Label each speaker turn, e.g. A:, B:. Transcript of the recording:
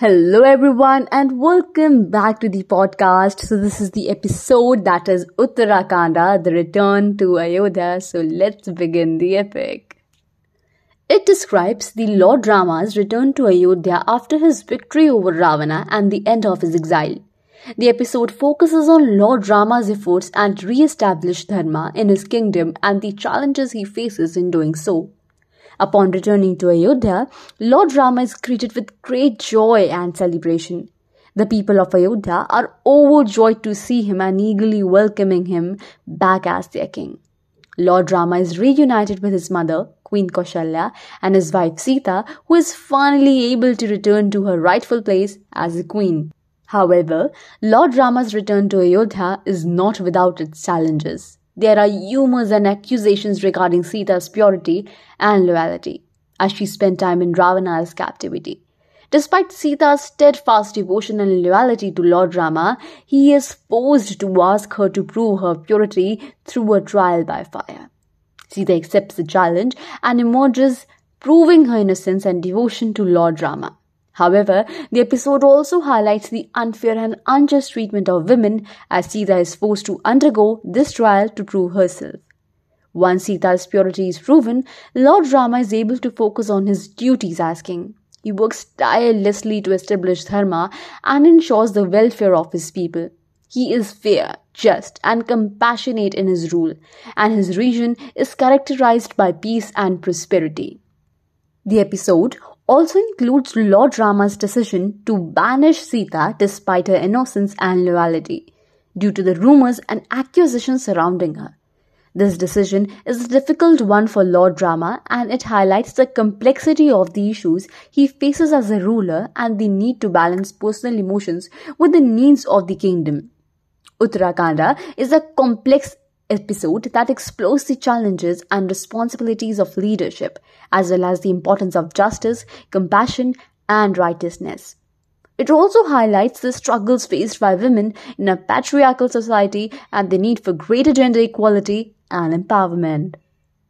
A: Hello everyone and welcome back to the podcast. So this is the episode that is Uttarakanda, the return to Ayodhya. So let's begin the epic. It describes the Lord Rama's return to Ayodhya after his victory over Ravana and the end of his exile. The episode focuses on Lord Rama's efforts and re-establish Dharma in his kingdom and the challenges he faces in doing so. Upon returning to Ayodhya, Lord Rama is greeted with great joy and celebration. The people of Ayodhya are overjoyed to see him and eagerly welcoming him back as their king. Lord Rama is reunited with his mother, Queen Kaushalya, and his wife Sita, who is finally able to return to her rightful place as a queen. However, Lord Rama's return to Ayodhya is not without its challenges. There are rumors and accusations regarding Sita's purity and loyalty, as she spent time in Ravana's captivity. Despite Sita's steadfast devotion and loyalty to Lord Rama, he is forced to ask her to prove her purity through a trial by fire. Sita accepts the challenge and emerges, proving her innocence and devotion to Lord Rama. However, the episode also highlights the unfair and unjust treatment of women as Sita is forced to undergo this trial to prove herself. Once Sita's purity is proven, Lord Rama is able to focus on his duties as king. He works tirelessly to establish Dharma and ensures the welfare of his people. He is fair, just, and compassionate in his rule, and his region is characterized by peace and prosperity. The episode also includes Lord Rama's decision to banish Sita despite her innocence and loyalty, due to the rumors and accusations surrounding her. This decision is a difficult one for Lord Rama and it highlights the complexity of the issues he faces as a ruler and the need to balance personal emotions with the needs of the kingdom. Uttarakanda is a complex episode that explores the challenges and responsibilities of leadership, as well as the importance of justice, compassion, and righteousness. It also highlights the struggles faced by women in a patriarchal society and the need for greater gender equality and empowerment.